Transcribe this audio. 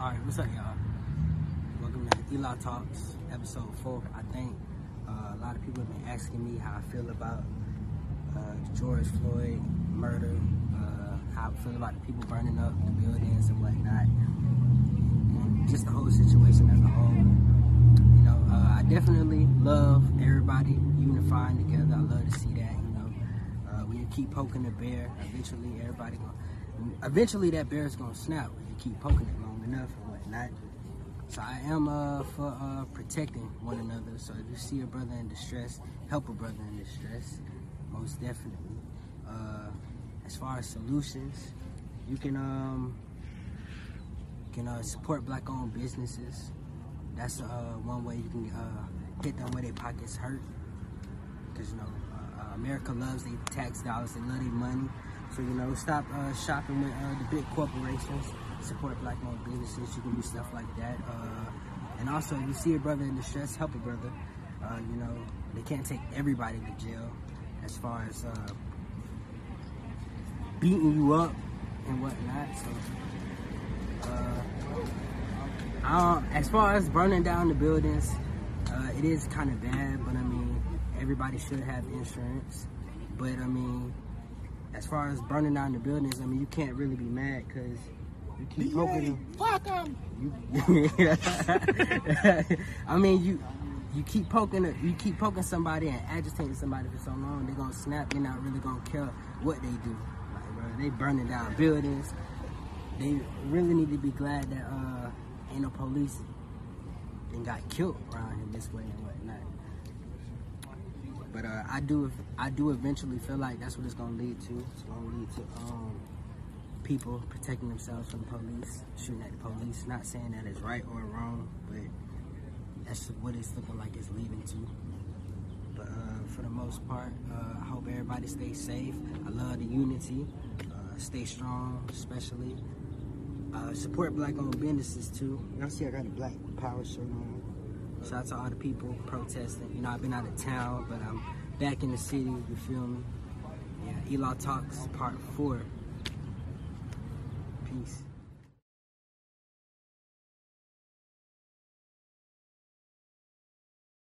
All right, what's up, y'all? Welcome to Eli Talks, episode four. I think uh, a lot of people have been asking me how I feel about uh, George Floyd murder, uh, how I feel about the people burning up the buildings and whatnot, and just the whole situation as a whole. You know, uh, I definitely love everybody unifying together. I love to see that. You know, uh, when you keep poking the bear, eventually everybody gonna, eventually that bear is gonna snap. if you keep poking it long enough and whatnot. So I am uh, for uh, protecting one another. So if you see a brother in distress, help a brother in distress, most definitely. Uh, as far as solutions, you can um, you can uh, support black-owned businesses. That's uh, one way you can uh, hit them where their pockets hurt. Because you know uh, America loves their tax dollars, they love their money. So you know, stop uh, shopping with uh, the big corporations support black owned businesses. You can do stuff like that. Uh, and also, if you see a brother in distress, help a brother. Uh, you know, they can't take everybody to jail as far as uh, beating you up and whatnot. So, uh, as far as burning down the buildings, it is kind of bad, but I mean, everybody should have insurance. But I mean, as far as burning down the buildings, I mean, you can't really be mad because you keep poking them. Fuck them. You, I mean, you you keep poking you keep poking somebody and agitating somebody for so long, they're gonna snap. They're not really gonna care what they do. Like, bro, they burning down buildings. They really need to be glad that uh, ain't no police and got killed around here this way and whatnot. But uh, I do, I do eventually feel like that's what it's gonna lead to. It's gonna lead to um, people protecting themselves from the police, shooting at the police. Not saying that it's right or wrong, but that's what it's looking like it's leading to. But uh, for the most part, uh, I hope everybody stays safe. I love the unity. Uh, stay strong, especially. Uh, support black-owned businesses too. Y'all see I got a Black Power shirt on. Shout out to all the people protesting. You know, I've been out of town, but I'm back in the city. You feel me? Yeah, Eli Talks Part 4. Peace.